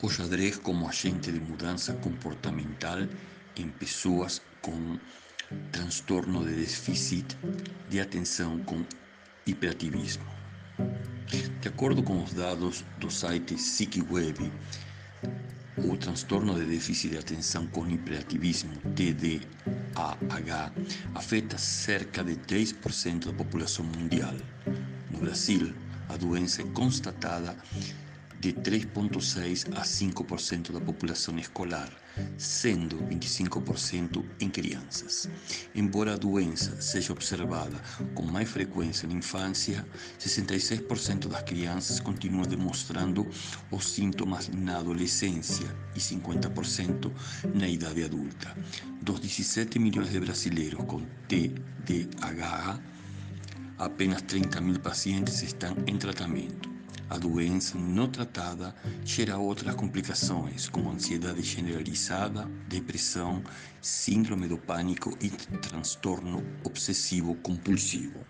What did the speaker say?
o xadrez como agente de mudança comportamental em pessoas com transtorno de déficit de atenção com hiperativismo. De acordo com os dados do site PsycWeb, o transtorno de déficit de atenção com hiperativismo, TDAH, afeta cerca de 3% da população mundial. No Brasil, a doença constatada de 3,6% a 5% da população escolar, sendo 25% em crianças. Embora a doença seja observada com mais frequência na infância, 66% das crianças continuam demonstrando os sintomas na adolescência e 50% na idade adulta. Dos 17 milhões de brasileiros com TDAH, apenas 30 mil pacientes estão em tratamento. A doença não tratada gera outras complicações, como ansiedade generalizada, depressão, síndrome do pânico e transtorno obsessivo compulsivo.